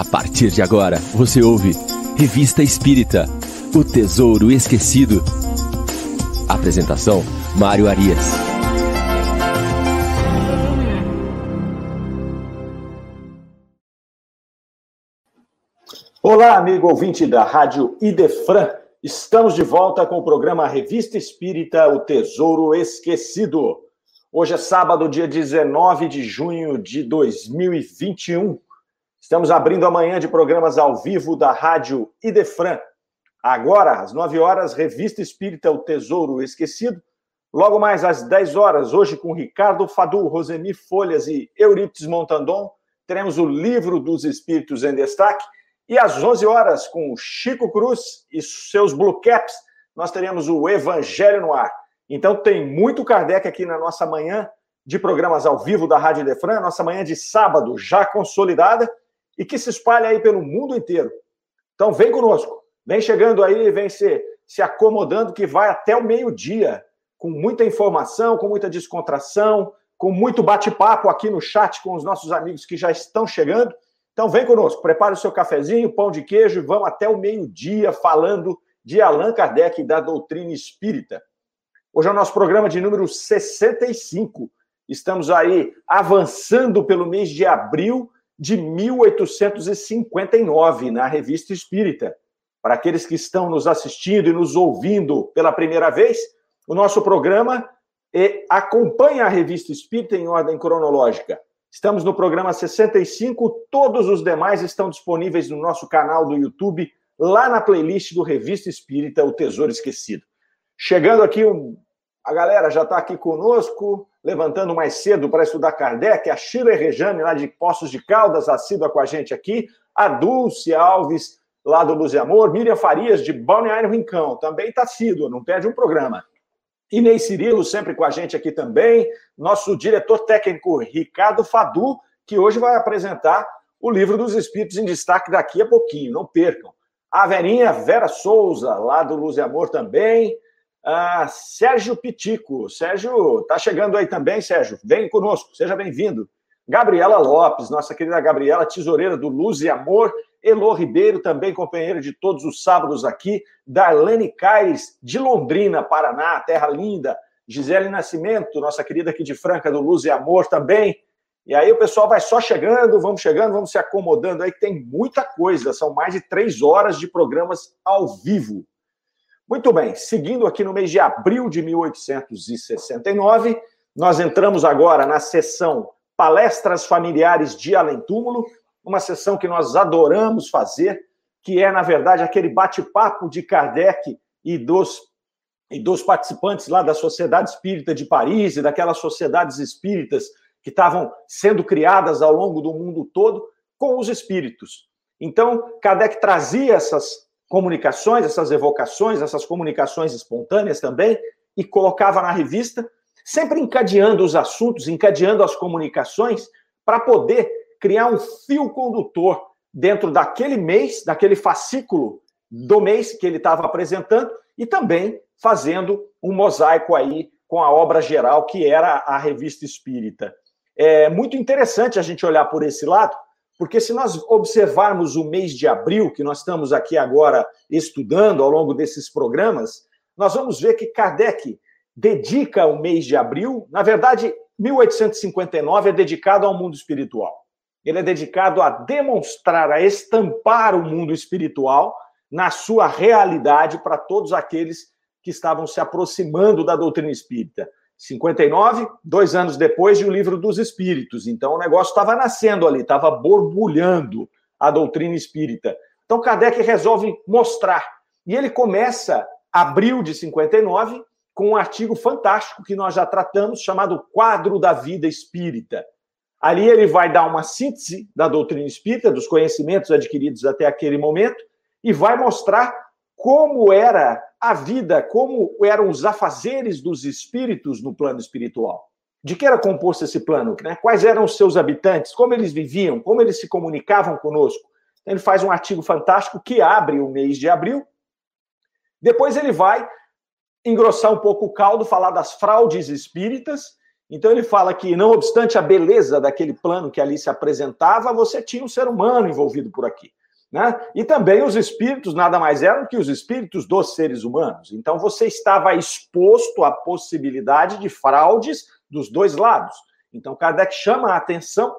A partir de agora, você ouve Revista Espírita O Tesouro Esquecido. Apresentação: Mário Arias. Olá, amigo ouvinte da Rádio Idefran. Estamos de volta com o programa Revista Espírita O Tesouro Esquecido. Hoje é sábado, dia 19 de junho de 2021. Estamos abrindo amanhã de programas ao vivo da Rádio Idefran. Agora, às 9 horas, Revista Espírita O Tesouro Esquecido. Logo mais às 10 horas, hoje com Ricardo Fadu, Rosemi Folhas e Eurípides Montandon, teremos o Livro dos Espíritos em Destaque. E às 11 horas, com Chico Cruz e seus Blue Caps, nós teremos o Evangelho no Ar. Então tem muito Kardec aqui na nossa manhã de programas ao vivo da Rádio Idefran, nossa manhã de sábado já consolidada e que se espalha aí pelo mundo inteiro. Então vem conosco, vem chegando aí, vem se, se acomodando, que vai até o meio-dia, com muita informação, com muita descontração, com muito bate-papo aqui no chat com os nossos amigos que já estão chegando. Então vem conosco, prepare o seu cafezinho, pão de queijo e vamos até o meio-dia falando de Allan Kardec e da doutrina espírita. Hoje é o nosso programa de número 65. Estamos aí avançando pelo mês de abril de 1859 na Revista Espírita. Para aqueles que estão nos assistindo e nos ouvindo pela primeira vez, o nosso programa é, acompanha a Revista Espírita em ordem cronológica. Estamos no programa 65, todos os demais estão disponíveis no nosso canal do YouTube, lá na playlist do Revista Espírita, O Tesouro Esquecido. Chegando aqui, a galera já está aqui conosco levantando mais cedo para estudar Kardec, a Shirley Rejane, lá de Poços de Caldas, assídua com a gente aqui, a Dulce Alves, lá do Luz e Amor, Miriam Farias, de Balneário Rincão, também está assídua, não perde um programa. Inês Cirilo, sempre com a gente aqui também, nosso diretor técnico Ricardo Fadu, que hoje vai apresentar o livro dos Espíritos em destaque daqui a pouquinho, não percam. A Verinha Vera Souza, lá do Luz e Amor também, ah, Sérgio Pitico. Sérgio, tá chegando aí também, Sérgio. Vem conosco, seja bem-vindo. Gabriela Lopes, nossa querida Gabriela, tesoureira do Luz e Amor. Elô Ribeiro, também companheira de todos os sábados aqui. Darlene Caires, de Londrina, Paraná, terra linda. Gisele Nascimento, nossa querida aqui de Franca, do Luz e Amor também. E aí o pessoal vai só chegando, vamos chegando, vamos se acomodando aí, que tem muita coisa. São mais de três horas de programas ao vivo. Muito bem, seguindo aqui no mês de abril de 1869, nós entramos agora na sessão Palestras Familiares de Além Túmulo, uma sessão que nós adoramos fazer, que é, na verdade, aquele bate-papo de Kardec e dos, e dos participantes lá da Sociedade Espírita de Paris e daquelas sociedades espíritas que estavam sendo criadas ao longo do mundo todo com os espíritos. Então, Kardec trazia essas comunicações, essas evocações, essas comunicações espontâneas também, e colocava na revista, sempre encadeando os assuntos, encadeando as comunicações, para poder criar um fio condutor dentro daquele mês, daquele fascículo do mês que ele estava apresentando, e também fazendo um mosaico aí com a obra geral que era a revista espírita. É muito interessante a gente olhar por esse lado, porque se nós observarmos o mês de abril, que nós estamos aqui agora estudando ao longo desses programas, nós vamos ver que Kardec dedica o mês de abril, na verdade, 1859 é dedicado ao mundo espiritual. Ele é dedicado a demonstrar, a estampar o mundo espiritual na sua realidade para todos aqueles que estavam se aproximando da doutrina espírita. 59, dois anos depois de O Livro dos Espíritos. Então o negócio estava nascendo ali, estava borbulhando a doutrina espírita. Então Kardec resolve mostrar. E ele começa, abril de 59, com um artigo fantástico que nós já tratamos, chamado Quadro da Vida Espírita. Ali ele vai dar uma síntese da doutrina espírita, dos conhecimentos adquiridos até aquele momento, e vai mostrar como era a vida, como eram os afazeres dos espíritos no plano espiritual. De que era composto esse plano? Né? Quais eram os seus habitantes? Como eles viviam? Como eles se comunicavam conosco? Então, ele faz um artigo fantástico que abre o mês de abril. Depois ele vai engrossar um pouco o caldo, falar das fraudes espíritas Então ele fala que, não obstante a beleza daquele plano que ali se apresentava, você tinha um ser humano envolvido por aqui. Né? E também os espíritos nada mais eram que os espíritos dos seres humanos. Então você estava exposto à possibilidade de fraudes dos dois lados. Então Kardec chama a atenção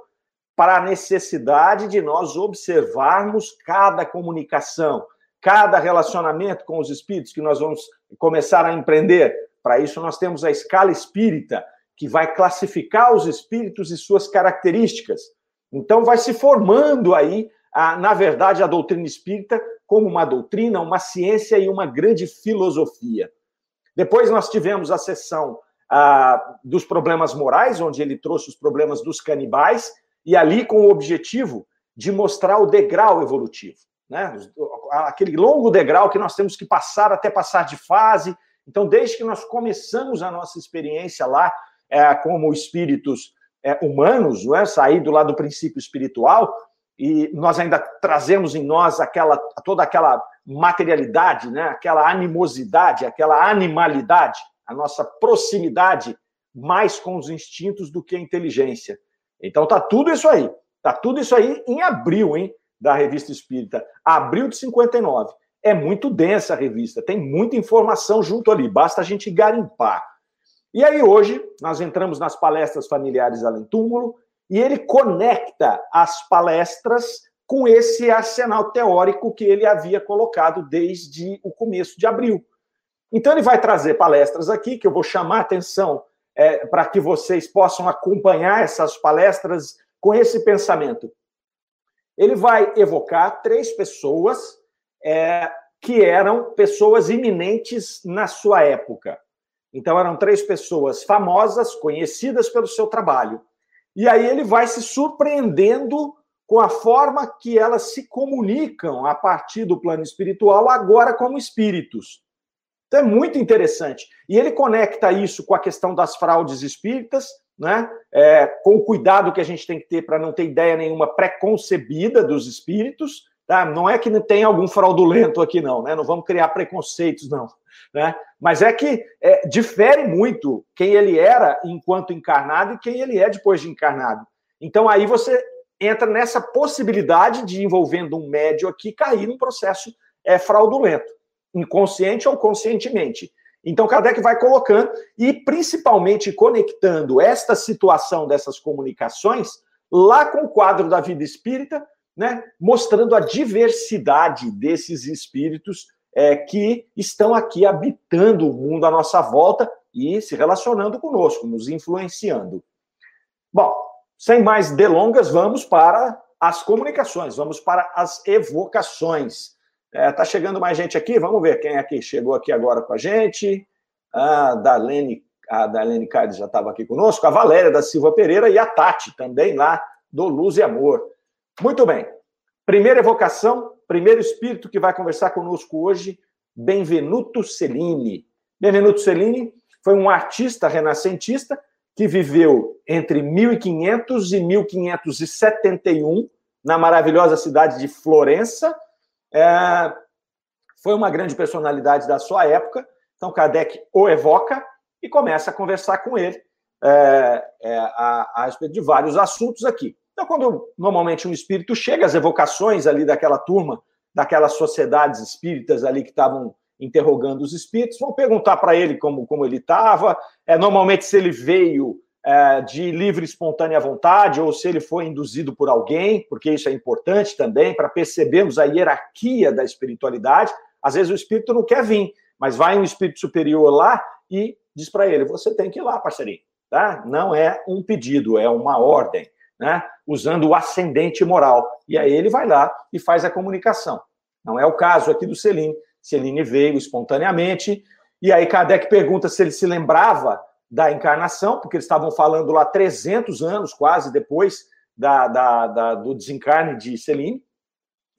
para a necessidade de nós observarmos cada comunicação, cada relacionamento com os espíritos que nós vamos começar a empreender. Para isso nós temos a escala espírita, que vai classificar os espíritos e suas características. Então vai se formando aí a, na verdade, a doutrina espírita como uma doutrina, uma ciência e uma grande filosofia. Depois nós tivemos a sessão dos problemas morais, onde ele trouxe os problemas dos canibais, e ali com o objetivo de mostrar o degrau evolutivo, né? aquele longo degrau que nós temos que passar até passar de fase. Então, desde que nós começamos a nossa experiência lá, é, como espíritos é, humanos, não é? saído lá do princípio espiritual, e nós ainda trazemos em nós aquela toda aquela materialidade, né? aquela animosidade, aquela animalidade, a nossa proximidade mais com os instintos do que a inteligência. Então tá tudo isso aí. Tá tudo isso aí em abril, hein, da Revista Espírita. Abril de 59. É muito densa a revista, tem muita informação junto ali, basta a gente garimpar. E aí hoje nós entramos nas palestras familiares além túmulo e ele conecta as palestras com esse arsenal teórico que ele havia colocado desde o começo de abril. Então, ele vai trazer palestras aqui, que eu vou chamar a atenção é, para que vocês possam acompanhar essas palestras com esse pensamento. Ele vai evocar três pessoas é, que eram pessoas iminentes na sua época. Então, eram três pessoas famosas, conhecidas pelo seu trabalho. E aí ele vai se surpreendendo com a forma que elas se comunicam a partir do plano espiritual, agora como espíritos. Então é muito interessante. E ele conecta isso com a questão das fraudes espíritas, né? É, com o cuidado que a gente tem que ter para não ter ideia nenhuma preconcebida dos espíritos. Tá? Não é que tem algum fraudulento aqui, não, né? Não vamos criar preconceitos, não. Né? Mas é que é, difere muito quem ele era enquanto encarnado e quem ele é depois de encarnado. Então aí você entra nessa possibilidade de, envolvendo um médio aqui, cair num processo é, fraudulento, inconsciente ou conscientemente. Então, Kardec vai colocando e principalmente conectando esta situação dessas comunicações lá com o quadro da vida espírita, né, mostrando a diversidade desses espíritos é, que estão aqui habitando o mundo à nossa volta e se relacionando conosco, nos influenciando. Bom, sem mais delongas, vamos para as comunicações, vamos para as evocações. É, tá chegando mais gente aqui, vamos ver quem é que chegou aqui agora com a gente. A Darlene, a Darlene Cardes já estava aqui conosco, a Valéria da Silva Pereira e a Tati também lá do Luz e Amor. Muito bem. Primeira evocação, primeiro espírito que vai conversar conosco hoje, Benvenuto Cellini. Benvenuto Cellini foi um artista renascentista que viveu entre 1500 e 1571 na maravilhosa cidade de Florença. É, foi uma grande personalidade da sua época. Então, Kardec o evoca e começa a conversar com ele é, é, a, a respeito de vários assuntos aqui. Então, quando normalmente um espírito chega, as evocações ali daquela turma, daquelas sociedades espíritas ali que estavam interrogando os espíritos, vão perguntar para ele como, como ele estava, é, normalmente se ele veio é, de livre espontânea vontade ou se ele foi induzido por alguém, porque isso é importante também para percebermos a hierarquia da espiritualidade. Às vezes o espírito não quer vir, mas vai um espírito superior lá e diz para ele: você tem que ir lá, parceirinho. Tá? Não é um pedido, é uma ordem né, usando o ascendente moral. E aí ele vai lá e faz a comunicação. Não é o caso aqui do Celine. Celine veio espontaneamente, e aí Kardec pergunta se ele se lembrava da encarnação, porque eles estavam falando lá 300 anos quase depois da, da, da do desencarne de Celine.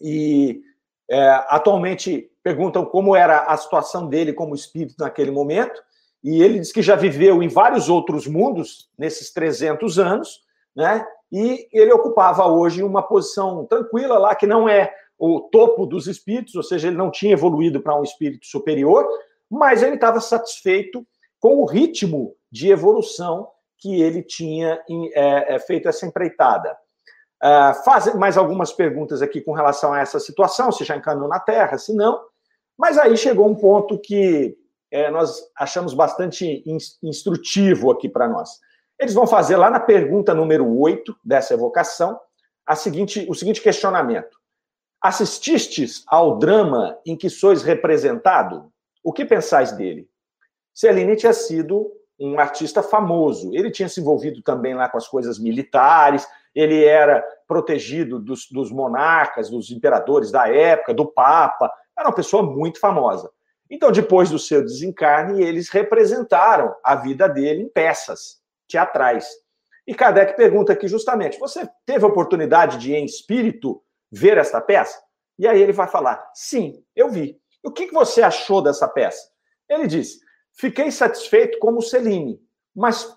E é, atualmente perguntam como era a situação dele como espírito naquele momento, e ele diz que já viveu em vários outros mundos nesses 300 anos, né? E ele ocupava hoje uma posição tranquila lá, que não é o topo dos espíritos, ou seja, ele não tinha evoluído para um espírito superior, mas ele estava satisfeito com o ritmo de evolução que ele tinha é, é, feito essa empreitada. Uh, faz mais algumas perguntas aqui com relação a essa situação, se já encanou na Terra, se não. Mas aí chegou um ponto que é, nós achamos bastante instrutivo aqui para nós. Eles vão fazer lá na pergunta número 8 dessa evocação a seguinte, o seguinte questionamento: Assististes ao drama em que sois representado? O que pensais dele? Cellini tinha sido um artista famoso. Ele tinha se envolvido também lá com as coisas militares, ele era protegido dos, dos monarcas, dos imperadores da época, do Papa. Era uma pessoa muito famosa. Então, depois do seu desencarne, eles representaram a vida dele em peças teatrais. E Kardec pergunta aqui justamente: você teve a oportunidade de, em espírito, ver esta peça? E aí ele vai falar: sim, eu vi. O que você achou dessa peça? Ele diz: fiquei satisfeito como Celine, mas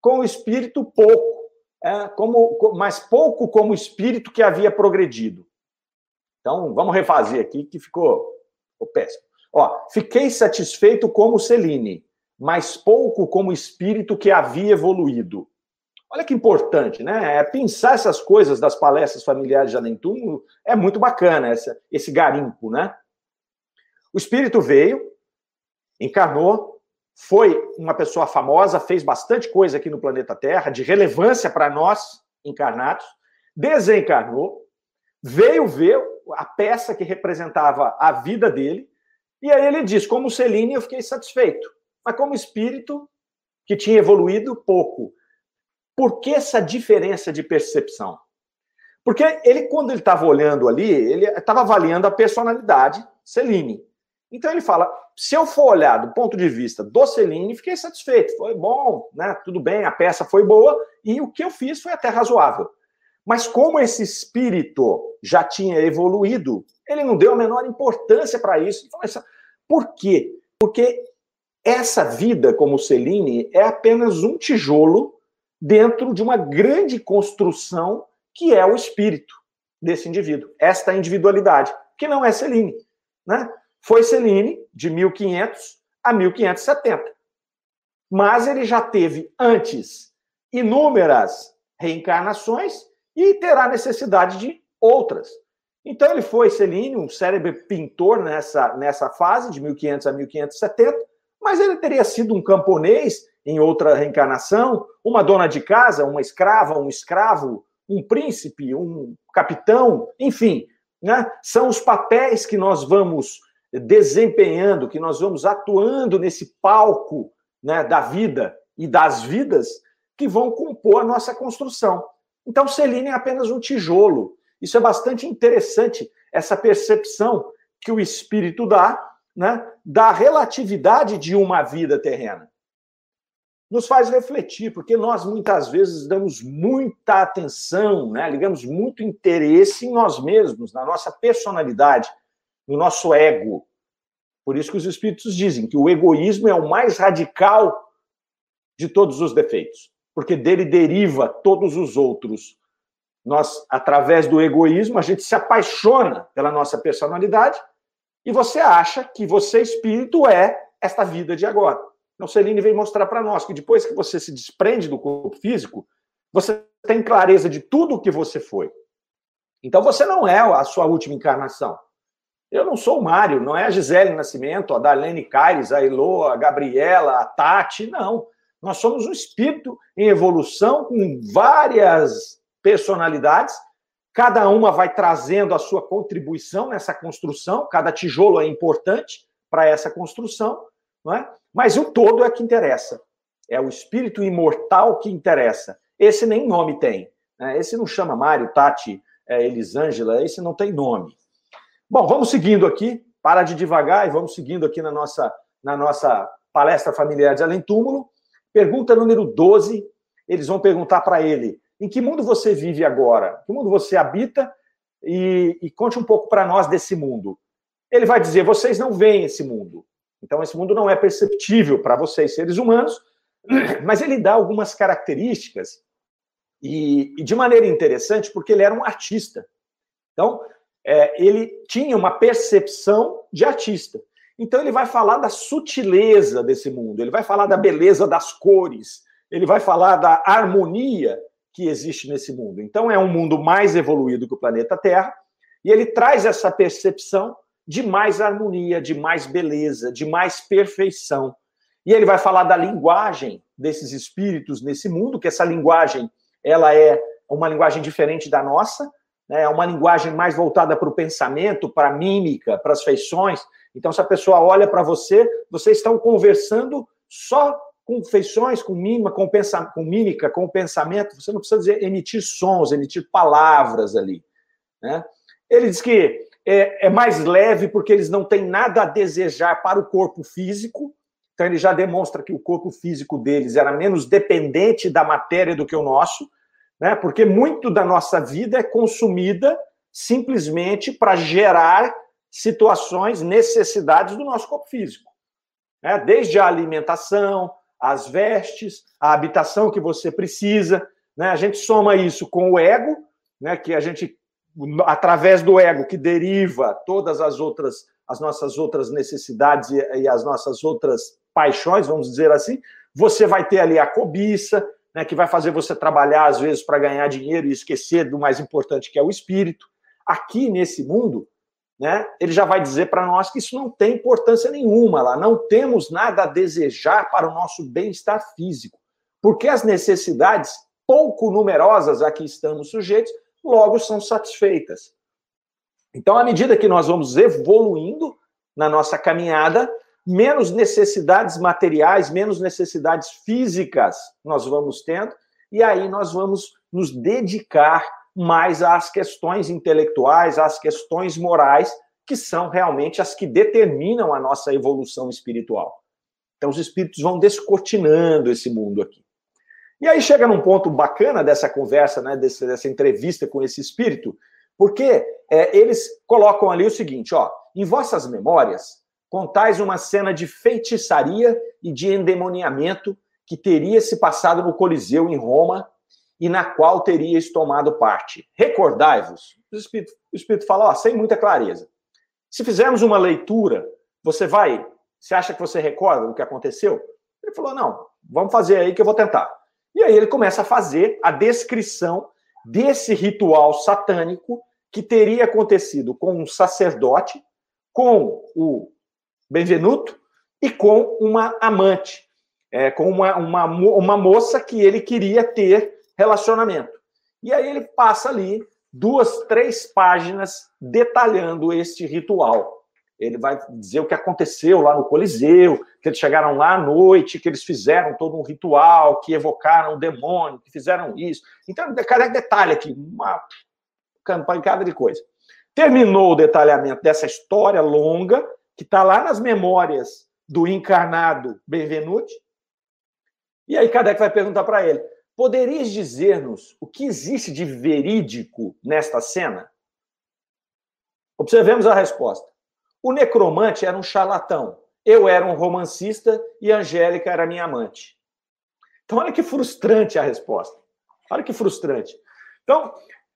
com o espírito pouco, é, como, mas pouco como espírito que havia progredido. Então, vamos refazer aqui que ficou, ficou péssimo. Ó, fiquei satisfeito como Celine, mas pouco como espírito que havia evoluído. Olha que importante, né? É pensar essas coisas das palestras familiares de Túmulo é muito bacana, essa, esse garimpo, né? O espírito veio, encarnou, foi uma pessoa famosa, fez bastante coisa aqui no planeta Terra, de relevância para nós encarnados, desencarnou, veio ver a peça que representava a vida dele, e aí ele diz: como Celine, eu fiquei satisfeito, mas como espírito que tinha evoluído pouco. Por que essa diferença de percepção? Porque ele, quando ele estava olhando ali, ele estava avaliando a personalidade Celine. Então ele fala: se eu for olhar do ponto de vista do Celine, fiquei satisfeito, foi bom, né? Tudo bem, a peça foi boa e o que eu fiz foi até razoável. Mas como esse espírito já tinha evoluído, ele não deu a menor importância para isso. Por quê? Porque essa vida, como Celine, é apenas um tijolo dentro de uma grande construção que é o espírito desse indivíduo, esta individualidade, que não é Celine. Né? Foi Celine de 1500 a 1570. Mas ele já teve antes inúmeras reencarnações e terá necessidade de outras. Então ele foi Celine, um cérebro pintor nessa, nessa fase, de 1500 a 1570, mas ele teria sido um camponês em outra reencarnação, uma dona de casa, uma escrava, um escravo, um príncipe, um capitão, enfim, né? são os papéis que nós vamos desempenhando, que nós vamos atuando nesse palco né, da vida e das vidas que vão compor a nossa construção. Então, Celine é apenas um tijolo isso é bastante interessante, essa percepção que o espírito dá, né, da relatividade de uma vida terrena. Nos faz refletir, porque nós muitas vezes damos muita atenção, né, ligamos muito interesse em nós mesmos, na nossa personalidade, no nosso ego. Por isso que os espíritos dizem que o egoísmo é o mais radical de todos os defeitos, porque dele deriva todos os outros nós, através do egoísmo, a gente se apaixona pela nossa personalidade e você acha que você, espírito, é esta vida de agora. Então, Celine vem mostrar para nós que depois que você se desprende do corpo físico, você tem clareza de tudo o que você foi. Então, você não é a sua última encarnação. Eu não sou o Mário, não é a Gisele Nascimento, a Darlene Caires, a Elo, a Gabriela, a Tati, não. Nós somos um espírito em evolução com várias personalidades, cada uma vai trazendo a sua contribuição nessa construção, cada tijolo é importante para essa construção, não é? mas o todo é que interessa. É o espírito imortal que interessa. Esse nem nome tem. Né? Esse não chama Mário, Tati, é, Elisângela, esse não tem nome. Bom, vamos seguindo aqui, para de devagar e vamos seguindo aqui na nossa, na nossa palestra familiar de Além Túmulo. Pergunta número 12, eles vão perguntar para ele: em que mundo você vive agora? Que mundo você habita? E, e conte um pouco para nós desse mundo. Ele vai dizer: vocês não veem esse mundo. Então, esse mundo não é perceptível para vocês, seres humanos, mas ele dá algumas características, e, e de maneira interessante, porque ele era um artista. Então, é, ele tinha uma percepção de artista. Então, ele vai falar da sutileza desse mundo, ele vai falar da beleza das cores, ele vai falar da harmonia que existe nesse mundo. Então, é um mundo mais evoluído que o planeta Terra, e ele traz essa percepção de mais harmonia, de mais beleza, de mais perfeição. E ele vai falar da linguagem desses espíritos nesse mundo, que essa linguagem ela é uma linguagem diferente da nossa, né? é uma linguagem mais voltada para o pensamento, para a mímica, para as feições. Então, se a pessoa olha para você, vocês estão conversando só com feições, com mímica, com, pensa, com mímica, com pensamento. Você não precisa dizer, emitir sons, emitir palavras ali. Né? Ele diz que é, é mais leve porque eles não têm nada a desejar para o corpo físico, então ele já demonstra que o corpo físico deles era menos dependente da matéria do que o nosso, né? Porque muito da nossa vida é consumida simplesmente para gerar situações, necessidades do nosso corpo físico, né? Desde a alimentação, as vestes, a habitação que você precisa, né? A gente soma isso com o ego, né? Que a gente através do ego que deriva todas as outras as nossas outras necessidades e, as nossas outras paixões, vamos dizer assim, você vai ter ali a cobiça, né, que vai fazer você trabalhar às vezes para ganhar dinheiro e esquecer do mais importante que é o espírito. Aqui nesse mundo, né, ele já vai dizer para nós que isso não tem importância nenhuma lá, não temos nada a desejar para o nosso bem-estar físico, porque as necessidades pouco numerosas a que estamos sujeitos logo são satisfeitas. Então, à medida que nós vamos evoluindo na nossa caminhada, menos necessidades materiais, menos necessidades físicas nós vamos tendo, e aí nós vamos nos dedicar mais às questões intelectuais, às questões morais, que são realmente as que determinam a nossa evolução espiritual. Então, os espíritos vão descortinando esse mundo aqui. E aí chega num ponto bacana dessa conversa, né, dessa, dessa entrevista com esse espírito, porque é, eles colocam ali o seguinte: ó, em vossas memórias contais uma cena de feitiçaria e de endemoniamento que teria se passado no Coliseu em Roma e na qual teríeis tomado parte. Recordai-vos. O Espírito, o Espírito fala, ó, sem muita clareza. Se fizermos uma leitura, você vai. Você acha que você recorda do que aconteceu? Ele falou, não, vamos fazer aí que eu vou tentar. E aí ele começa a fazer a descrição desse ritual satânico que teria acontecido com um sacerdote, com o Benvenuto, e com uma amante, é, com uma, uma, uma moça que ele queria ter relacionamento. E aí ele passa ali duas, três páginas detalhando este ritual. Ele vai dizer o que aconteceu lá no Coliseu, que eles chegaram lá à noite, que eles fizeram todo um ritual, que evocaram o demônio, que fizeram isso. Então, cada detalhe aqui, uma pancada de coisa. Terminou o detalhamento dessa história longa, que está lá nas memórias do encarnado Benvenuti. E aí Kardec vai perguntar para ele: poderias dizer-nos o que existe de verídico nesta cena? Observemos a resposta. O necromante era um charlatão, eu era um romancista e Angélica era minha amante. Então, olha que frustrante a resposta. Olha que frustrante. Então,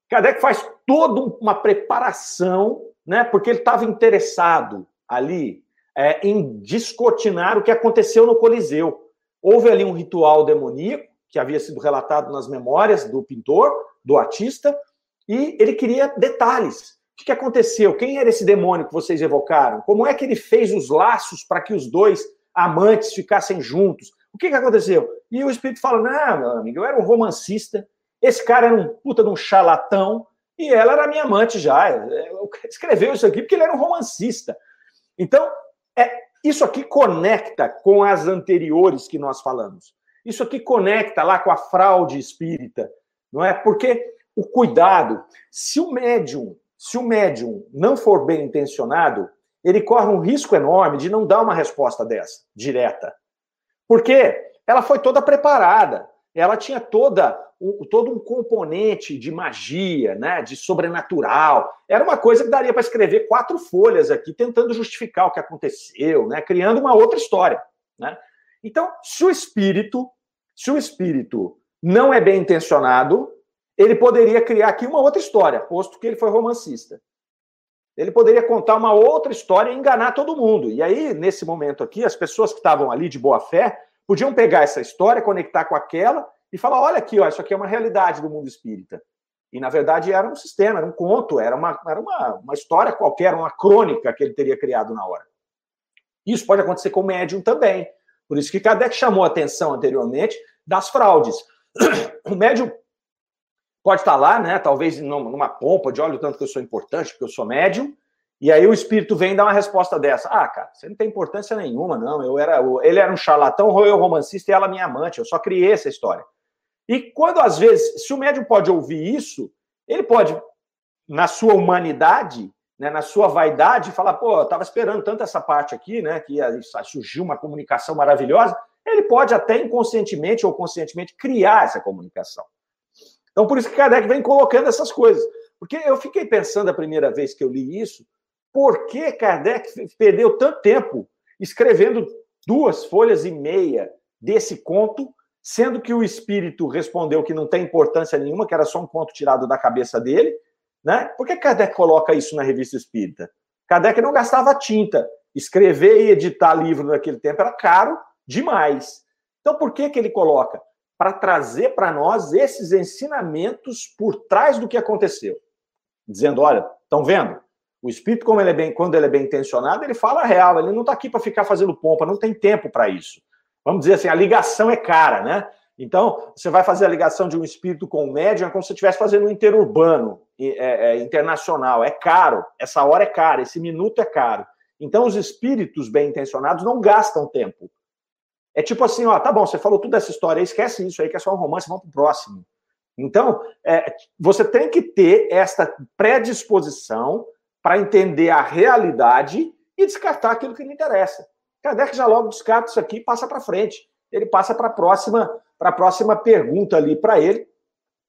Kardec faz toda uma preparação, né, porque ele estava interessado ali é, em descortinar o que aconteceu no Coliseu. Houve ali um ritual demoníaco, que havia sido relatado nas memórias do pintor, do artista, e ele queria detalhes. O que aconteceu? Quem era esse demônio que vocês evocaram? Como é que ele fez os laços para que os dois amantes ficassem juntos? O que, que aconteceu? E o espírito fala: Não, meu amigo, eu era um romancista, esse cara era um puta de um charlatão, e ela era minha amante já. Escreveu isso aqui porque ele era um romancista. Então, é, isso aqui conecta com as anteriores que nós falamos. Isso aqui conecta lá com a fraude espírita, não é? Porque o cuidado, se o médium, se o médium não for bem intencionado, ele corre um risco enorme de não dar uma resposta dessa, direta. Porque ela foi toda preparada, ela tinha toda todo um componente de magia, né, de sobrenatural. Era uma coisa que daria para escrever quatro folhas aqui, tentando justificar o que aconteceu, né, criando uma outra história. Né? Então, se o espírito, se o espírito não é bem intencionado, ele poderia criar aqui uma outra história, posto que ele foi romancista. Ele poderia contar uma outra história e enganar todo mundo. E aí, nesse momento aqui, as pessoas que estavam ali de boa fé podiam pegar essa história, conectar com aquela e falar: olha aqui, ó, isso aqui é uma realidade do mundo espírita. E, na verdade, era um sistema, era um conto, era uma, era uma, uma história qualquer, uma crônica que ele teria criado na hora. Isso pode acontecer com o médium também. Por isso que Kardec chamou a atenção anteriormente das fraudes. O médium pode estar lá, né? Talvez numa pompa de olho, tanto que eu sou importante, porque eu sou médium, e aí o espírito vem dar uma resposta dessa. Ah, cara, você não tem importância nenhuma, não. Eu era, ele era um charlatão, eu romancista e ela minha amante. Eu só criei essa história. E quando às vezes, se o médium pode ouvir isso, ele pode, na sua humanidade, né, na sua vaidade, falar, pô, eu estava esperando tanto essa parte aqui, né, que ia surgir uma comunicação maravilhosa. Ele pode até inconscientemente ou conscientemente criar essa comunicação. Então, por isso que Kardec vem colocando essas coisas. Porque eu fiquei pensando a primeira vez que eu li isso, por que Kardec perdeu tanto tempo escrevendo duas folhas e meia desse conto sendo que o espírito respondeu que não tem importância nenhuma, que era só um conto tirado da cabeça dele, né? Por que Kardec coloca isso na revista espírita? Kardec não gastava tinta. Escrever e editar livro naquele tempo era caro demais. Então, por que, que ele coloca? Para trazer para nós esses ensinamentos por trás do que aconteceu. Dizendo, olha, estão vendo? O espírito, como ele é bem, quando ele é bem intencionado, ele fala a real, ele não está aqui para ficar fazendo pompa, não tem tempo para isso vamos dizer assim, a ligação é cara, né? Então, você vai fazer a ligação de um espírito com um médium é como se você estivesse fazendo um interurbano é, é, internacional. É caro, essa hora é cara, esse minuto é caro. Então, os espíritos bem intencionados não gastam tempo. É tipo assim, ó, tá bom, você falou tudo essa história, esquece isso aí, que é só um romance, vamos pro próximo. Então, é, você tem que ter esta predisposição para entender a realidade e descartar aquilo que lhe interessa. Kardec já logo descarta isso aqui e passa para frente. Ele passa para a próxima, para a próxima pergunta ali para ele,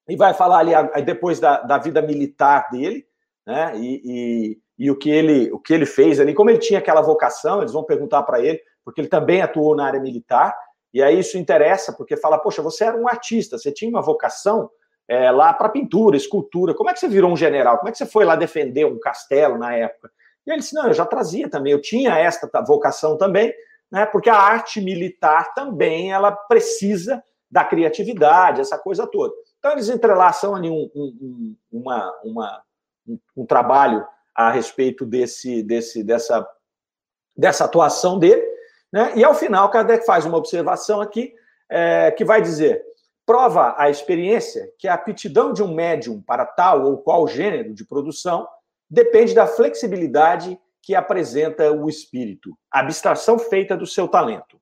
e vai falar ali depois da, da vida militar dele, né? E, e, e, o, que ele, o que ele fez ali, como ele tinha aquela vocação, eles vão perguntar para ele, porque ele também atuou na área militar, e aí isso interessa, porque fala, poxa, você era um artista, você tinha uma vocação é, lá para pintura, escultura, como é que você virou um general? Como é que você foi lá defender um castelo na época? E ele disse: não, eu já trazia também, eu tinha esta vocação também, né? Porque a arte militar também ela precisa da criatividade, essa coisa toda. Então eles entrelaçam ali um, um, uma, uma, um, trabalho a respeito desse, desse, dessa, dessa atuação dele, né? E ao final, Kardec faz uma observação aqui é, que vai dizer: prova a experiência que a aptidão de um médium para tal ou qual gênero de produção depende da flexibilidade que apresenta o espírito, a abstração feita do seu talento.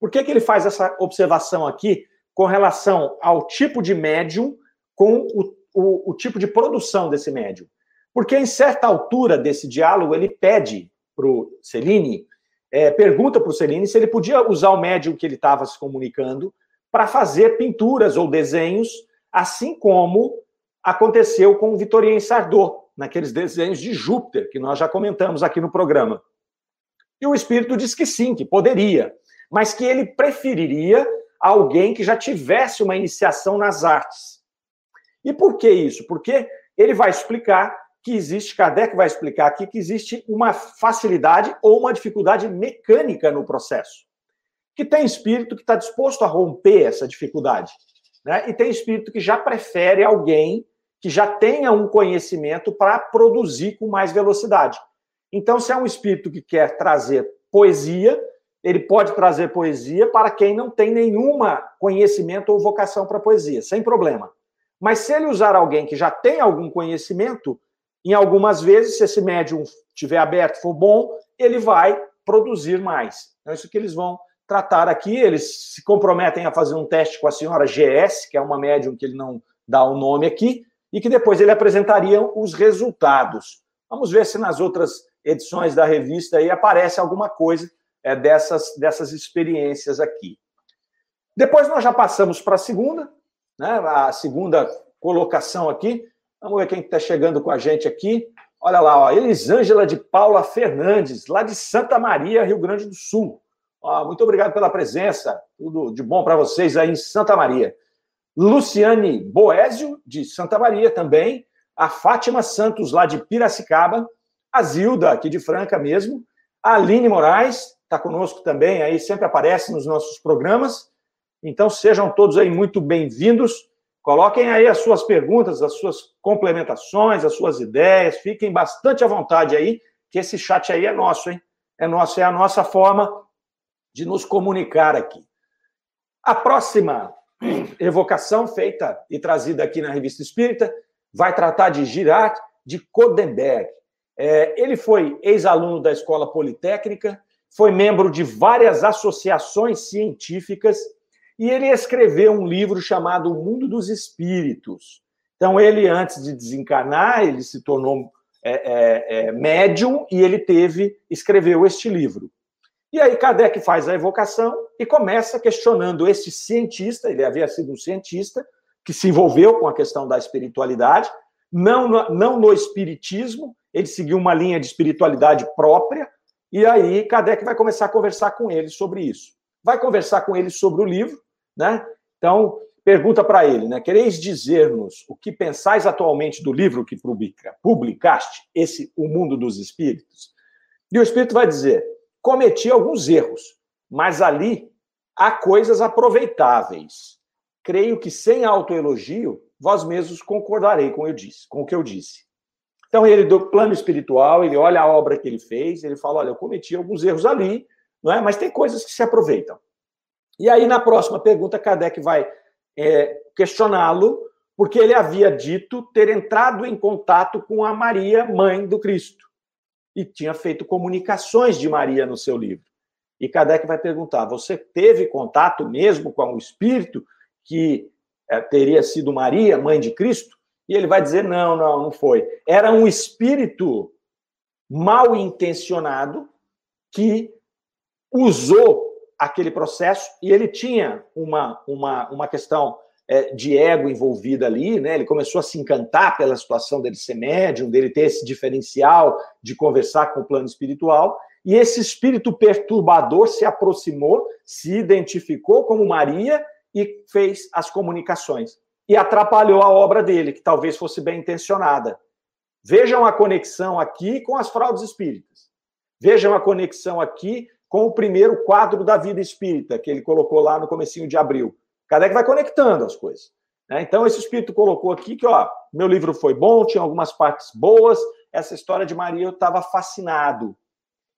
Por que, que ele faz essa observação aqui com relação ao tipo de médium, com o, o, o tipo de produção desse médium? Porque em certa altura desse diálogo, ele pede para o Celine, é, pergunta para o Celine se ele podia usar o médium que ele estava se comunicando para fazer pinturas ou desenhos, assim como aconteceu com o Vitorien Sardot, naqueles desenhos de Júpiter, que nós já comentamos aqui no programa. E o espírito diz que sim, que poderia, mas que ele preferiria alguém que já tivesse uma iniciação nas artes. E por que isso? Porque ele vai explicar que existe, Kardec vai explicar aqui que existe uma facilidade ou uma dificuldade mecânica no processo. Que tem espírito que está disposto a romper essa dificuldade. Né? E tem espírito que já prefere alguém que já tenha um conhecimento para produzir com mais velocidade. Então, se é um espírito que quer trazer poesia, ele pode trazer poesia para quem não tem nenhuma conhecimento ou vocação para poesia, sem problema. Mas se ele usar alguém que já tem algum conhecimento, em algumas vezes, se esse médium estiver aberto, for bom, ele vai produzir mais. Então, é isso que eles vão tratar aqui. Eles se comprometem a fazer um teste com a senhora GS, que é uma médium que ele não dá o nome aqui, e que depois ele apresentaria os resultados. Vamos ver se nas outras edições da revista aí aparece alguma coisa é, dessas, dessas experiências aqui. Depois nós já passamos para a segunda, né, a segunda colocação aqui. Vamos ver quem está chegando com a gente aqui. Olha lá, ó, Elisângela de Paula Fernandes, lá de Santa Maria, Rio Grande do Sul. Ó, muito obrigado pela presença. Tudo de bom para vocês aí em Santa Maria. Luciane Boésio, de Santa Maria também, a Fátima Santos, lá de Piracicaba, a Zilda, aqui de Franca mesmo, a Aline Moraes, está conosco também, aí sempre aparece nos nossos programas. Então, sejam todos aí muito bem-vindos. Coloquem aí as suas perguntas, as suas complementações, as suas ideias. Fiquem bastante à vontade aí, que esse chat aí é nosso, hein? É nosso, é a nossa forma de nos comunicar aqui. A próxima evocação feita e trazida aqui na Revista Espírita vai tratar de Girard de Codenberg. É, ele foi ex-aluno da Escola Politécnica, foi membro de várias associações científicas e ele escreveu um livro chamado O Mundo dos Espíritos. Então, ele, antes de desencarnar, ele se tornou é, é, é, médium e ele teve, escreveu este livro. E aí Kardec faz a evocação e começa questionando este cientista, ele havia sido um cientista, que se envolveu com a questão da espiritualidade, não no, não no espiritismo, ele seguiu uma linha de espiritualidade própria, e aí Kardec vai começar a conversar com ele sobre isso. Vai conversar com ele sobre o livro, né? Então, pergunta para ele, né? Quereis dizer-nos o que pensais atualmente do livro que publica, publicaste, esse O Mundo dos Espíritos? E o Espírito vai dizer: cometi alguns erros, mas ali há coisas aproveitáveis. Creio que sem autoelogio, vós mesmos concordarei com, eu disse, com o que eu disse. Então, ele, do plano espiritual, ele olha a obra que ele fez, ele fala: olha, eu cometi alguns erros ali, não é? mas tem coisas que se aproveitam. E aí, na próxima pergunta, Kardec vai é, questioná-lo, porque ele havia dito ter entrado em contato com a Maria, mãe do Cristo, e tinha feito comunicações de Maria no seu livro. E Kardec vai perguntar: você teve contato mesmo com o Espírito que é, teria sido Maria, mãe de Cristo? E ele vai dizer: não, não, não foi. Era um espírito mal intencionado que usou aquele processo e ele tinha uma, uma, uma questão é, de ego envolvida ali, né? Ele começou a se encantar pela situação dele ser médium, dele ter esse diferencial de conversar com o plano espiritual. E esse espírito perturbador se aproximou, se identificou como Maria e fez as comunicações. E atrapalhou a obra dele, que talvez fosse bem intencionada. Vejam a conexão aqui com as fraudes espíritas. Vejam a conexão aqui com o primeiro quadro da vida espírita, que ele colocou lá no comecinho de abril. Kardec vai conectando as coisas. Né? Então, esse espírito colocou aqui que, ó, meu livro foi bom, tinha algumas partes boas, essa história de Maria eu estava fascinado.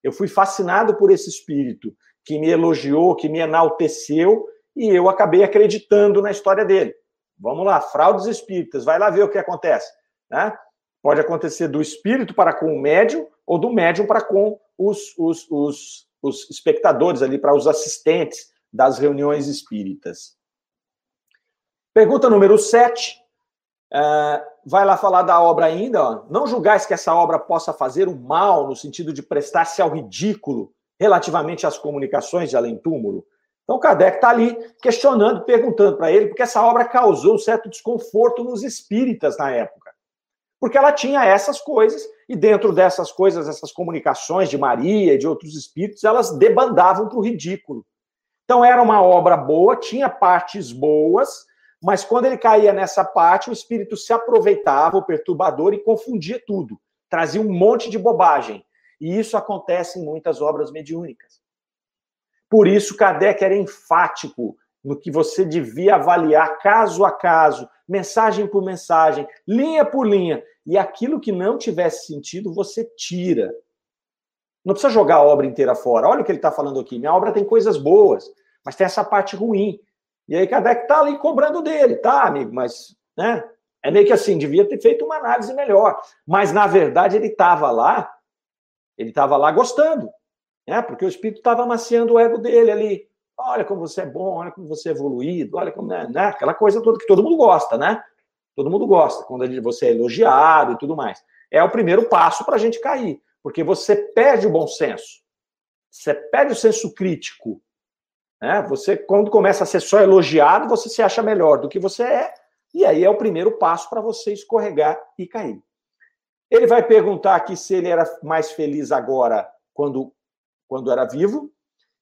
Eu fui fascinado por esse espírito que me elogiou, que me enalteceu, e eu acabei acreditando na história dele. Vamos lá, fraudes espíritas, vai lá ver o que acontece. Né? Pode acontecer do espírito para com o médium, ou do médium para com os, os, os os espectadores ali, para os assistentes das reuniões espíritas. Pergunta número 7. Uh, é, vai lá falar da obra ainda. Ó. Não julgais que essa obra possa fazer o mal, no sentido de prestar-se ao ridículo relativamente às comunicações de além-túmulo. Então, Kardec está ali questionando, perguntando para ele, porque essa obra causou um certo desconforto nos espíritas na época. Porque ela tinha essas coisas e dentro dessas coisas, essas comunicações de Maria e de outros espíritos, elas debandavam para o ridículo. Então era uma obra boa, tinha partes boas, mas quando ele caía nessa parte, o espírito se aproveitava, o perturbador, e confundia tudo. Trazia um monte de bobagem. E isso acontece em muitas obras mediúnicas. Por isso, Kardec era enfático no que você devia avaliar caso a caso, mensagem por mensagem, linha por linha. E aquilo que não tivesse sentido, você tira. Não precisa jogar a obra inteira fora. Olha o que ele está falando aqui. Minha obra tem coisas boas, mas tem essa parte ruim. E aí Kardec está ali cobrando dele, tá, amigo? Mas, né? É meio que assim, devia ter feito uma análise melhor. Mas, na verdade, ele estava lá, ele estava lá gostando, né? Porque o espírito estava amaciando o ego dele ali. Olha como você é bom, olha como você é evoluído, olha como, né? né? Aquela coisa toda que todo mundo gosta, né? Todo mundo gosta quando você é elogiado e tudo mais. É o primeiro passo para a gente cair, porque você perde o bom senso, você perde o senso crítico. Né? Você, quando começa a ser só elogiado, você se acha melhor do que você é, e aí é o primeiro passo para você escorregar e cair. Ele vai perguntar aqui se ele era mais feliz agora quando, quando era vivo.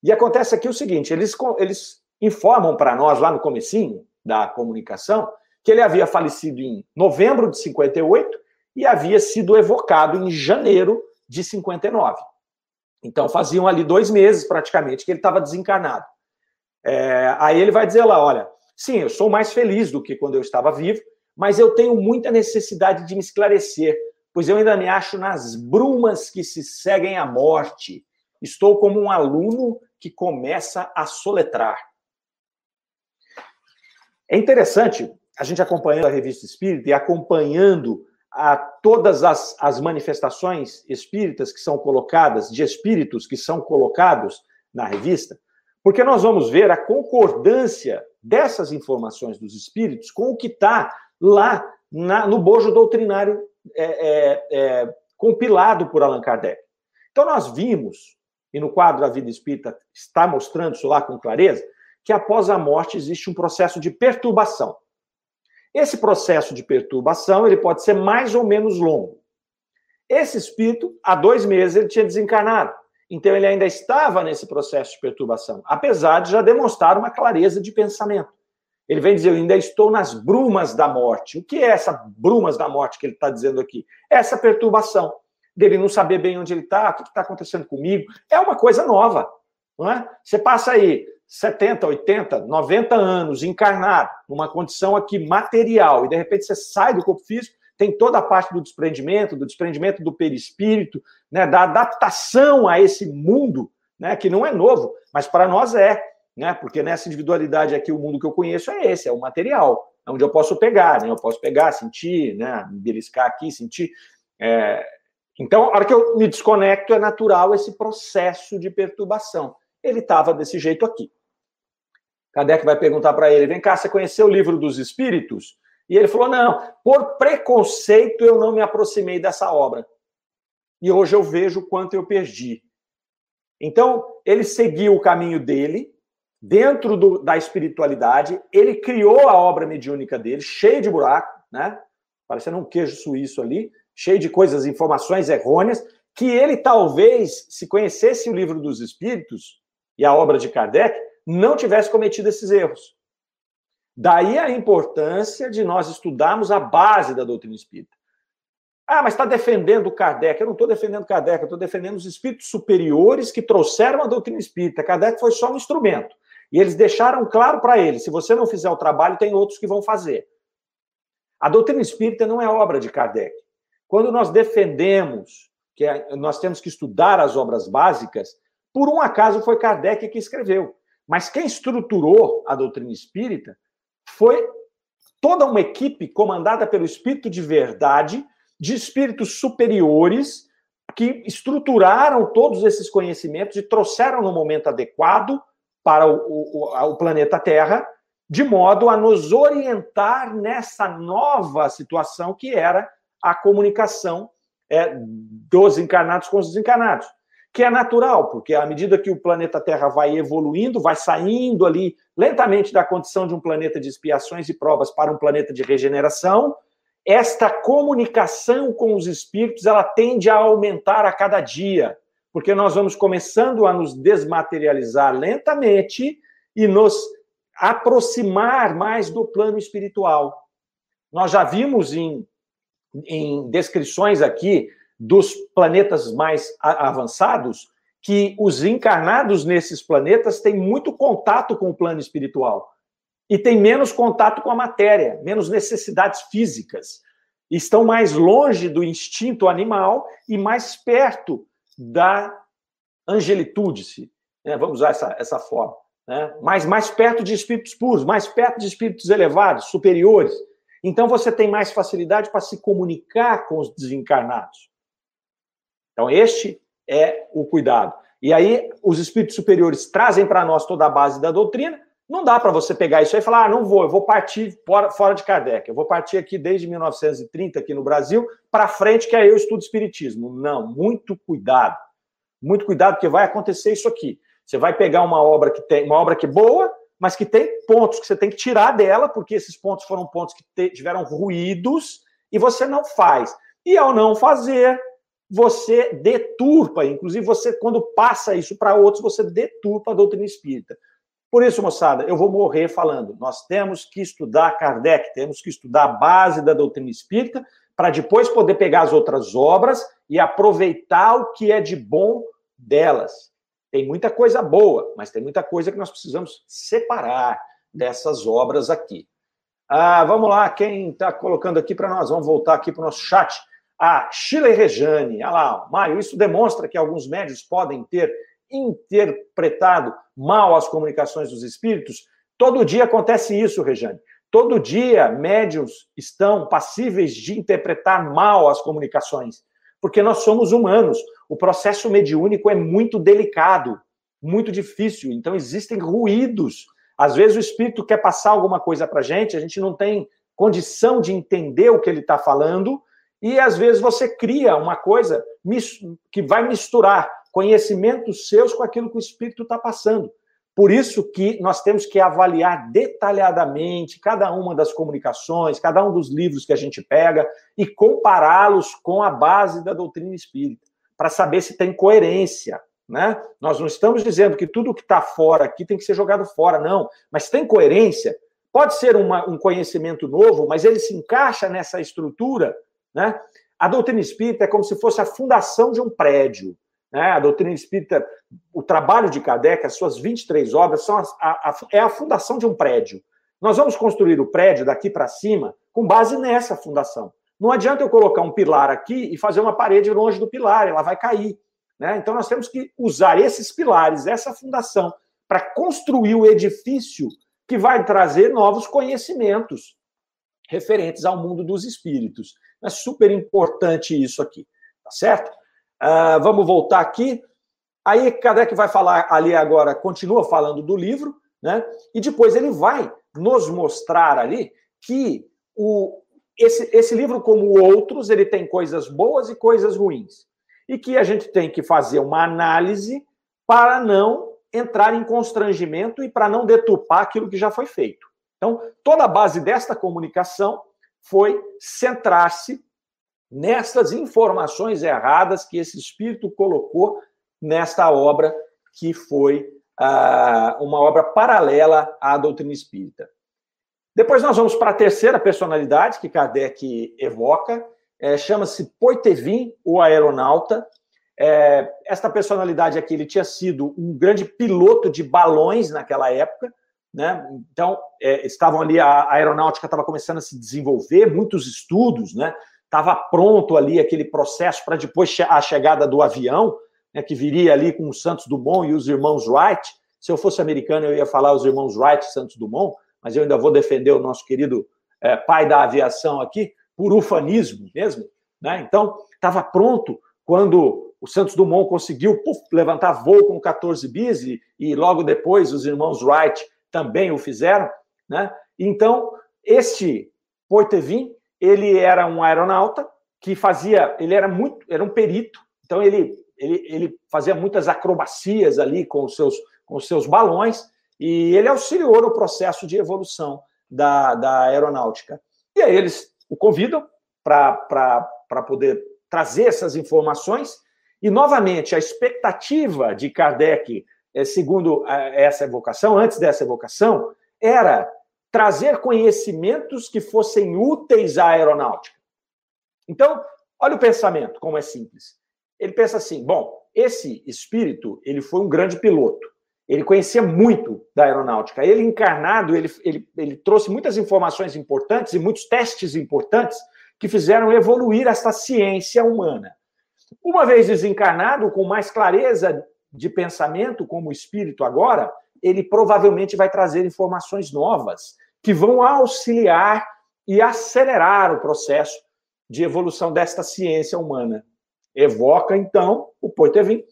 E acontece aqui o seguinte: eles, eles informam para nós lá no comecinho da comunicação que ele havia falecido em novembro de 58 e havia sido evocado em janeiro de 59. Então faziam ali dois meses praticamente que ele estava desencarnado. É, aí ele vai dizer lá, olha, sim, eu sou mais feliz do que quando eu estava vivo, mas eu tenho muita necessidade de me esclarecer, pois eu ainda me acho nas brumas que se seguem à morte. Estou como um aluno que começa a soletrar. É interessante a gente acompanhando a revista Espírita e acompanhando a todas as, as manifestações espíritas que são colocadas, de espíritos que são colocados na revista, porque nós vamos ver a concordância dessas informações dos espíritos com o que está lá na, no bojo doutrinário é, é, é, compilado por Allan Kardec. Então, nós vimos, e no quadro A Vida Espírita está mostrando isso lá com clareza, que após a morte existe um processo de perturbação. Esse processo de perturbação ele pode ser mais ou menos longo. Esse espírito, há dois meses, ele tinha desencarnado. Então, ele ainda estava nesse processo de perturbação, apesar de já demonstrar uma clareza de pensamento. Ele vem dizer: Eu ainda estou nas brumas da morte. O que é essa brumas da morte que ele está dizendo aqui? Essa perturbação dele não saber bem onde ele está, o que está acontecendo comigo. É uma coisa nova. Não é? Você passa aí 70, 80, 90 anos encarnado, numa condição aqui material, e de repente você sai do corpo físico, tem toda a parte do desprendimento, do desprendimento do perispírito, né, da adaptação a esse mundo, né, que não é novo, mas para nós é, né, porque nessa individualidade aqui, o mundo que eu conheço é esse, é o material, é onde eu posso pegar, né, eu posso pegar, sentir, né, beliscar aqui, sentir. É... Então, a hora que eu me desconecto, é natural esse processo de perturbação. Ele estava desse jeito aqui. Kardec vai perguntar para ele: vem cá, você conheceu o livro dos Espíritos? E ele falou: não, por preconceito eu não me aproximei dessa obra. E hoje eu vejo quanto eu perdi. Então, ele seguiu o caminho dele, dentro do, da espiritualidade, ele criou a obra mediúnica dele, cheia de buraco, né? Parecendo um queijo suíço ali, cheio de coisas, informações errôneas, que ele talvez, se conhecesse o livro dos Espíritos e a obra de Kardec, não tivesse cometido esses erros. Daí a importância de nós estudarmos a base da doutrina espírita. Ah, mas está defendendo Kardec. Eu não estou defendendo Kardec, eu estou defendendo os espíritos superiores que trouxeram a doutrina espírita. Kardec foi só um instrumento. E eles deixaram claro para ele: se você não fizer o trabalho, tem outros que vão fazer. A doutrina espírita não é obra de Kardec. Quando nós defendemos que nós temos que estudar as obras básicas, por um acaso foi Kardec que escreveu. Mas quem estruturou a doutrina espírita foi toda uma equipe comandada pelo espírito de verdade, de espíritos superiores, que estruturaram todos esses conhecimentos e trouxeram no momento adequado para o, o, o planeta Terra, de modo a nos orientar nessa nova situação que era a comunicação é, dos encarnados com os desencarnados que é natural, porque à medida que o planeta Terra vai evoluindo, vai saindo ali lentamente da condição de um planeta de expiações e provas para um planeta de regeneração, esta comunicação com os espíritos ela tende a aumentar a cada dia, porque nós vamos começando a nos desmaterializar lentamente e nos aproximar mais do plano espiritual. Nós já vimos em, em descrições aqui dos planetas mais avançados que os encarnados nesses planetas têm muito contato com o plano espiritual e têm menos contato com a matéria, menos necessidades físicas. Estão mais longe do instinto animal e mais perto da angelitude, né? vamos usar essa, essa forma. Né? Mais, mais perto de espíritos puros, mais perto de espíritos elevados, superiores. Então você tem mais facilidade para se comunicar com os desencarnados. Então, este é o cuidado. E aí, os espíritos superiores trazem para nós toda a base da doutrina. Não dá para você pegar isso aí e falar, ah, não vou, eu vou partir fora, de Kardec. Eu vou partir aqui desde 1930, aqui no Brasil, para frente, que aí eu estudo Espiritismo. Não, muito cuidado. Muito cuidado, porque vai acontecer isso aqui. Você vai pegar uma obra que tem uma obra que é boa, mas que tem pontos que você tem que tirar dela, porque esses pontos foram pontos que tiveram ruídos, e você não faz. E ao não fazer, você deturpa, inclusive você, quando passa isso para outros, você deturpa a doutrina espírita. Por isso, moçada, eu vou morrer falando. Nós temos que estudar Kardec, temos que estudar a base da doutrina espírita, para depois poder pegar as outras obras e aproveitar o que é de bom delas. Tem muita coisa boa, mas tem muita coisa que nós precisamos separar dessas obras aqui. Ah, vamos lá, quem está colocando aqui para nós? Vamos voltar aqui para o nosso chat. A Sheila Rejane, olha lá, Mário, isso demonstra que alguns médios podem ter interpretado mal as comunicações dos espíritos. Todo dia acontece isso, Rejane. Todo dia, médios estão passíveis de interpretar mal as comunicações, porque nós somos humanos. O processo mediúnico é muito delicado, muito difícil. Então, existem ruídos às vezes o espírito quer passar alguma coisa para a gente, a gente não tem condição de entender o que ele está falando, e às vezes você cria uma coisa que vai misturar conhecimentos seus com aquilo que o espírito está passando. Por isso que nós temos que avaliar detalhadamente cada uma das comunicações, cada um dos livros que a gente pega e compará-los com a base da doutrina espírita, para saber se tem coerência. Né? Nós não estamos dizendo que tudo que está fora aqui tem que ser jogado fora, não. Mas tem coerência. Pode ser uma, um conhecimento novo, mas ele se encaixa nessa estrutura. Né? A doutrina espírita é como se fosse a fundação de um prédio. Né? A doutrina espírita, o trabalho de Kardec, as suas 23 obras, são a, a, é a fundação de um prédio. Nós vamos construir o prédio daqui para cima com base nessa fundação. Não adianta eu colocar um pilar aqui e fazer uma parede longe do pilar, ela vai cair. Né? Então, nós temos que usar esses pilares, essa fundação, para construir o edifício que vai trazer novos conhecimentos referentes ao mundo dos espíritos. É super importante isso aqui, tá certo? Uh, vamos voltar aqui. Aí Kardec vai falar ali agora, continua falando do livro, né? E depois ele vai nos mostrar ali que o, esse, esse livro, como outros, ele tem coisas boas e coisas ruins e que a gente tem que fazer uma análise para não entrar em constrangimento e para não detupar aquilo que já foi feito. Então, toda a base desta comunicação foi centrar-se nessas informações erradas que esse espírito colocou nesta obra que foi uh, uma obra paralela à doutrina espírita. Depois nós vamos para a terceira personalidade que Kardec evoca, é, chama-se Poitevin, o aeronauta. É, esta personalidade aqui, ele tinha sido um grande piloto de balões naquela época, né? Então, é, estavam ali, a aeronáutica estava começando a se desenvolver, muitos estudos, né? Estava pronto ali aquele processo para depois a chegada do avião, né, que viria ali com o Santos Dumont e os irmãos Wright. Se eu fosse americano, eu ia falar os irmãos Wright e Santos Dumont, mas eu ainda vou defender o nosso querido é, pai da aviação aqui, por ufanismo mesmo. Né? Então, estava pronto quando o Santos Dumont conseguiu levantar voo com 14 bis e, e, logo depois os irmãos Wright também o fizeram. Né? Então, este Poitevin, ele era um aeronauta que fazia, ele era muito, era um perito, então ele, ele, ele fazia muitas acrobacias ali com os seus, com os seus balões e ele auxiliou no processo de evolução da, da aeronáutica. E aí eles o convidam para poder trazer essas informações. E, novamente, a expectativa de Kardec, eh, segundo eh, essa evocação, antes dessa evocação, era trazer conhecimentos que fossem úteis à aeronáutica. Então, olha o pensamento, como é simples. Ele pensa assim: bom, esse espírito ele foi um grande piloto. Ele conhecia muito da aeronáutica. Ele, encarnado, ele, ele, ele trouxe muitas informações importantes e muitos testes importantes que fizeram evoluir essa ciência humana. Uma vez desencarnado, com mais clareza de pensamento, como espírito agora, ele provavelmente vai trazer informações novas que vão auxiliar e acelerar o processo de evolução desta ciência humana. Evoca, então, o Poitevin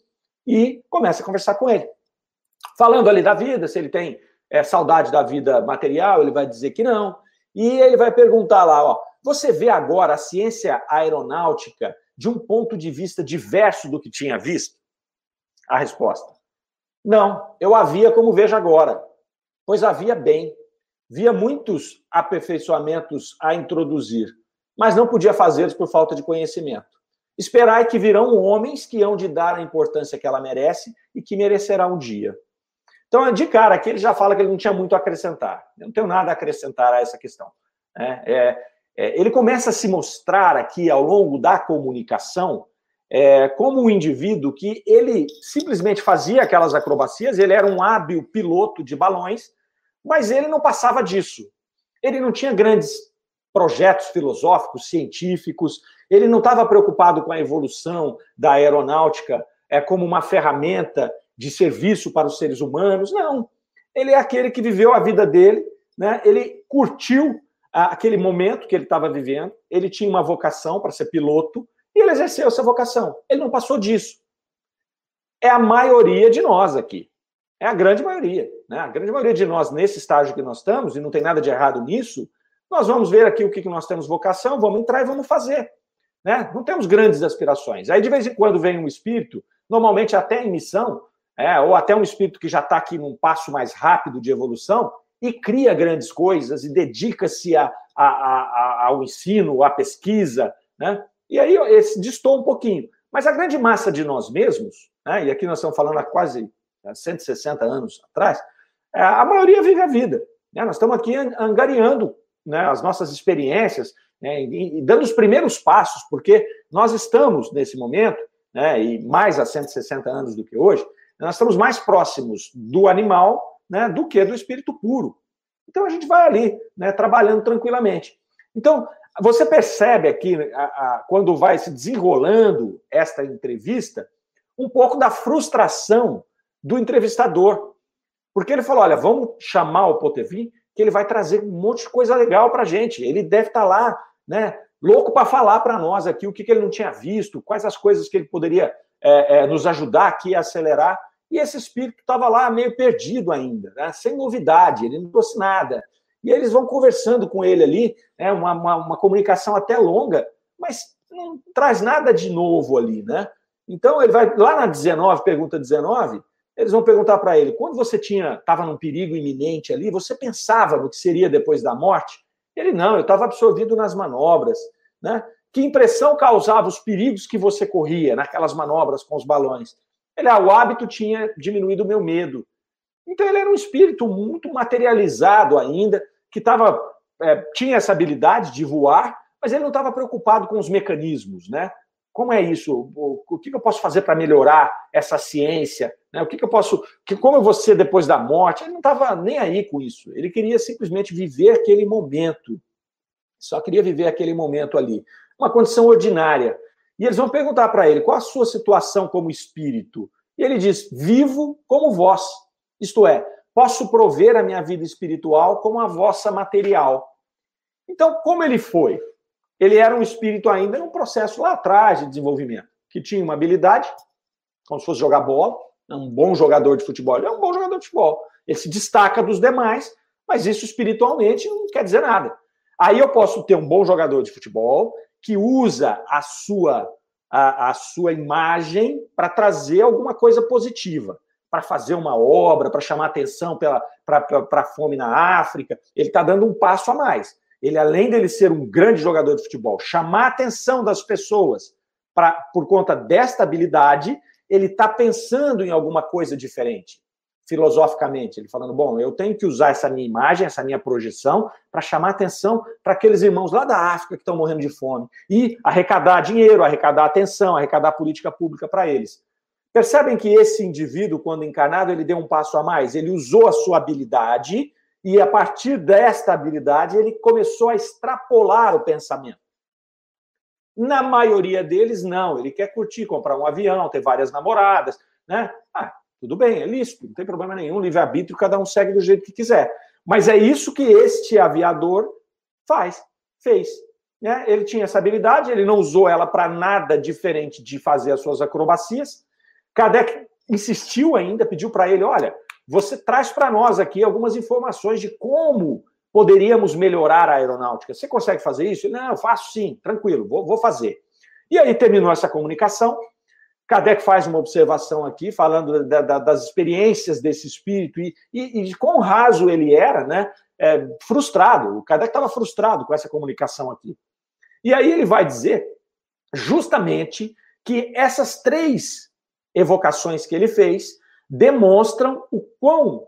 e começa a conversar com ele. Falando ali da vida, se ele tem é, saudade da vida material, ele vai dizer que não. E ele vai perguntar lá, ó, você vê agora a ciência aeronáutica de um ponto de vista diverso do que tinha visto? A resposta: Não, eu havia como vejo agora, pois havia bem, via muitos aperfeiçoamentos a introduzir, mas não podia fazê-los por falta de conhecimento. Esperai que virão homens que hão de dar a importância que ela merece e que merecerá um dia. Então, de cara aqui, ele já fala que ele não tinha muito a acrescentar. Eu não tenho nada a acrescentar a essa questão. É, é, é, ele começa a se mostrar aqui, ao longo da comunicação, é, como um indivíduo que ele simplesmente fazia aquelas acrobacias, ele era um hábil piloto de balões, mas ele não passava disso. Ele não tinha grandes projetos filosóficos, científicos, ele não estava preocupado com a evolução da aeronáutica é, como uma ferramenta de serviço para os seres humanos, não. Ele é aquele que viveu a vida dele, né? ele curtiu aquele momento que ele estava vivendo, ele tinha uma vocação para ser piloto, e ele exerceu essa vocação. Ele não passou disso. É a maioria de nós aqui. É a grande maioria. Né? A grande maioria de nós, nesse estágio que nós estamos, e não tem nada de errado nisso, nós vamos ver aqui o que nós temos vocação, vamos entrar e vamos fazer. Né? Não temos grandes aspirações. Aí, de vez em quando, vem um espírito, normalmente até em missão, é, ou até um espírito que já está aqui num passo mais rápido de evolução, e cria grandes coisas e dedica-se a, a, a, ao ensino, à pesquisa, né? E aí esse distou um pouquinho. Mas a grande massa de nós mesmos, né, e aqui nós estamos falando há quase 160 anos atrás, é, a maioria vive a vida. Né? Nós estamos aqui angariando né, as nossas experiências né, e, dando os primeiros passos, porque nós estamos, nesse momento, né, e mais há 160 anos do que hoje, nós estamos mais próximos do animal né, do que do espírito puro. Então a gente vai ali, né, trabalhando tranquilamente. Então, você percebe aqui, a, a, quando vai se desenrolando esta entrevista, um pouco da frustração do entrevistador. Porque ele falou: olha, vamos chamar o Potevin, que ele vai trazer um monte de coisa legal para a gente. Ele deve estar tá lá, né, louco para falar para nós aqui o que, que, ele não tinha visto, quais as coisas que ele poderia é, é, nos ajudar aqui a acelerar. E esse espírito estava lá meio perdido ainda, né, sem novidade, ele não trouxe nada. E eles vão conversando com ele ali, né, uma, uma, uma comunicação até longa, mas não traz nada de novo ali, né? Então ele vai lá na 19, pergunta 19, eles vão perguntar para ele: quando você tinha estava num perigo iminente ali, você pensava no que seria depois da morte? Ele não, eu estava absorvido nas manobras, né? Que impressão causava os perigos que você corria naquelas manobras com os balões? Ele, ah, o hábito tinha diminuído o meu medo. Então ele era um espírito muito materializado ainda, que tava, é, tinha essa habilidade de voar, mas ele não estava preocupado com os mecanismos, né? Como é isso? O, que eu posso fazer para melhorar essa ciência? Né? O que, eu posso. Que, como eu vou ser depois da morte? Ele não estava nem aí com isso. Ele queria simplesmente viver aquele momento. Só queria viver aquele momento ali. Uma condição ordinária. E eles vão perguntar para ele qual a sua situação como espírito. E ele diz: vivo como vós. Isto é, posso prover a minha vida espiritual como a vossa material. Então, como ele foi? Ele era um espírito ainda num processo lá atrás de desenvolvimento, que tinha uma habilidade, como se fosse jogar bola, é um bom jogador de futebol. Ele é um bom jogador de futebol. Ele se destaca dos demais, mas isso espiritualmente não quer dizer nada. Aí eu posso ter um bom jogador de futebol que usa a sua a, a sua imagem para trazer alguma coisa positiva para fazer uma obra, para chamar atenção para a fome na África. Ele está dando um passo a mais. Ele, além dele ser um grande jogador de futebol, chamar a atenção das pessoas pra, por conta desta habilidade, ele está pensando em alguma coisa diferente, filosoficamente. Ele falando, bom, eu tenho que usar essa minha imagem, essa minha projeção, para chamar atenção para aqueles irmãos lá da África que estão morrendo de fome. E arrecadar dinheiro, arrecadar atenção, arrecadar política pública para eles. Percebem que esse indivíduo, quando encarnado, ele deu um passo a mais. Ele usou a sua habilidade e, a partir desta habilidade, ele começou a extrapolar o pensamento. Na maioria deles, não. Ele quer curtir, comprar um avião, ter várias namoradas, né? Ah, tudo bem, é lícito, não tem problema nenhum. Livre-arbítrio, cada um segue do jeito que quiser. Mas é isso que este aviador faz, fez. Né? Ele tinha essa habilidade, ele não usou ela para nada diferente de fazer as suas acrobacias Kardec insistiu ainda, pediu para ele: olha, você traz para nós aqui algumas informações de como poderíamos melhorar a aeronáutica. Você consegue fazer isso? Não, eu faço sim, tranquilo, vou, vou fazer. E aí terminou essa comunicação. Kardec faz uma observação aqui, falando da, da, das experiências desse espírito e, e, e, de quão raso ele era, né? É, frustrado. O Kardec estava frustrado com essa comunicação aqui. E aí ele vai dizer justamente que essas três evocações que ele fez demonstram o quão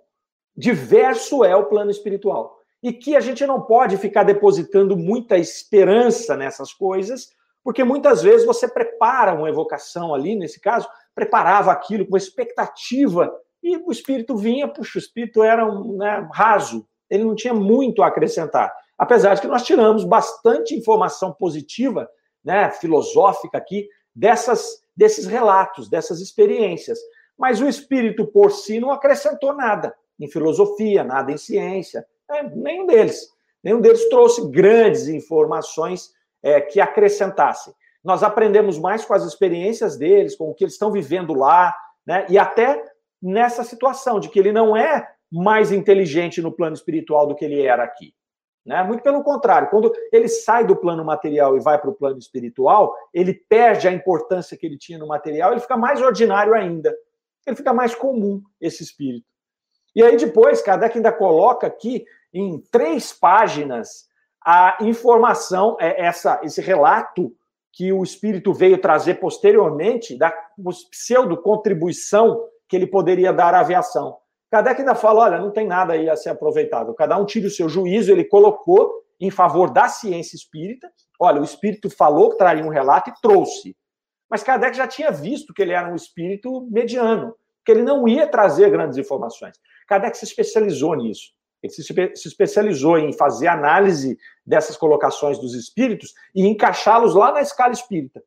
diverso é o plano espiritual. E que a gente não pode ficar depositando muita esperança nessas coisas, Porque muitas vezes você prepara uma evocação ali, nesse caso, preparava aquilo com expectativa, e o espírito vinha, puxa, o espírito era um né, raso, ele não tinha muito a acrescentar. Apesar de que nós tiramos bastante informação positiva, né, filosófica aqui, dessas, desses relatos, dessas experiências. Mas o espírito por si não acrescentou nada em filosofia, nada em ciência, né, nenhum deles. Nenhum deles trouxe grandes informações é, que acrescentassem. Nós aprendemos mais com as experiências deles, com o que eles estão vivendo lá, né? E até nessa situação de que ele não é mais inteligente no plano espiritual do que ele era aqui. Né? Muito pelo contrário, quando ele sai do plano material e vai para o plano espiritual, ele perde a importância que ele tinha no material, ele fica mais ordinário ainda. Ele fica mais comum, esse espírito. E aí depois, Kardec ainda coloca aqui em três páginas a informação, é, essa, esse relato que o espírito veio trazer posteriormente da pseudo-contribuição que ele poderia dar à aviação. Kardec ainda fala: olha, não tem nada aí a ser aproveitado. Cada um tira o seu juízo, ele colocou em favor da ciência espírita. Olha, o espírito falou que traria um relato e trouxe. Mas Kardec já tinha visto que ele era um espírito mediano, que ele não ia trazer grandes informações. Kardec se especializou nisso. Ele se especializou em fazer análise dessas colocações dos espíritos e encaixá-los lá na escala espírita.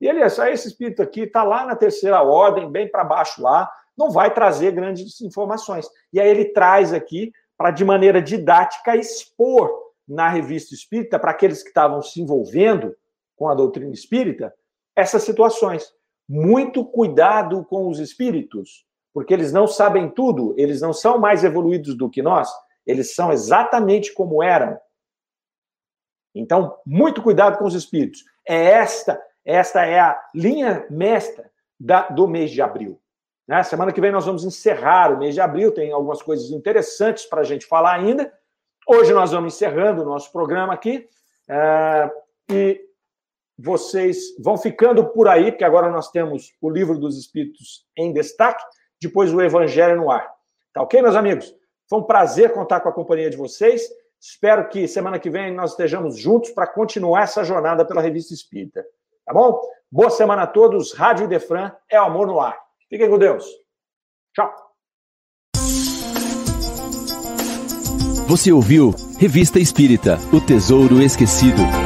E ele, esse espírito aqui está lá na terceira ordem, bem para baixo lá, não vai trazer grandes informações. E aí ele traz aqui para, de maneira didática, expor na revista espírita, para aqueles que estavam se envolvendo com a doutrina espírita, essas situações. Muito cuidado com os espíritos, porque eles não sabem tudo, eles não são mais evoluídos do que nós, eles são exatamente como eram. Então, muito cuidado com os espíritos. É esta, esta é a linha mestra da, do mês de abril. Né? Semana que vem nós vamos encerrar o mês de abril, tem algumas coisas interessantes para a gente falar ainda. Hoje nós vamos encerrando o nosso programa aqui. É, e vocês vão ficando por aí, porque agora nós temos o livro dos Espíritos em destaque depois o Evangelho no ar. Tá ok, meus amigos? Foi um prazer contar com a companhia de vocês. Espero que semana que vem nós estejamos juntos para continuar essa jornada pela Revista Espírita. Tá bom? Boa semana a todos. Rádio Idefran é o amor no ar. Fiquem com Deus. Tchau. Você ouviu Revista Espírita O Tesouro Esquecido.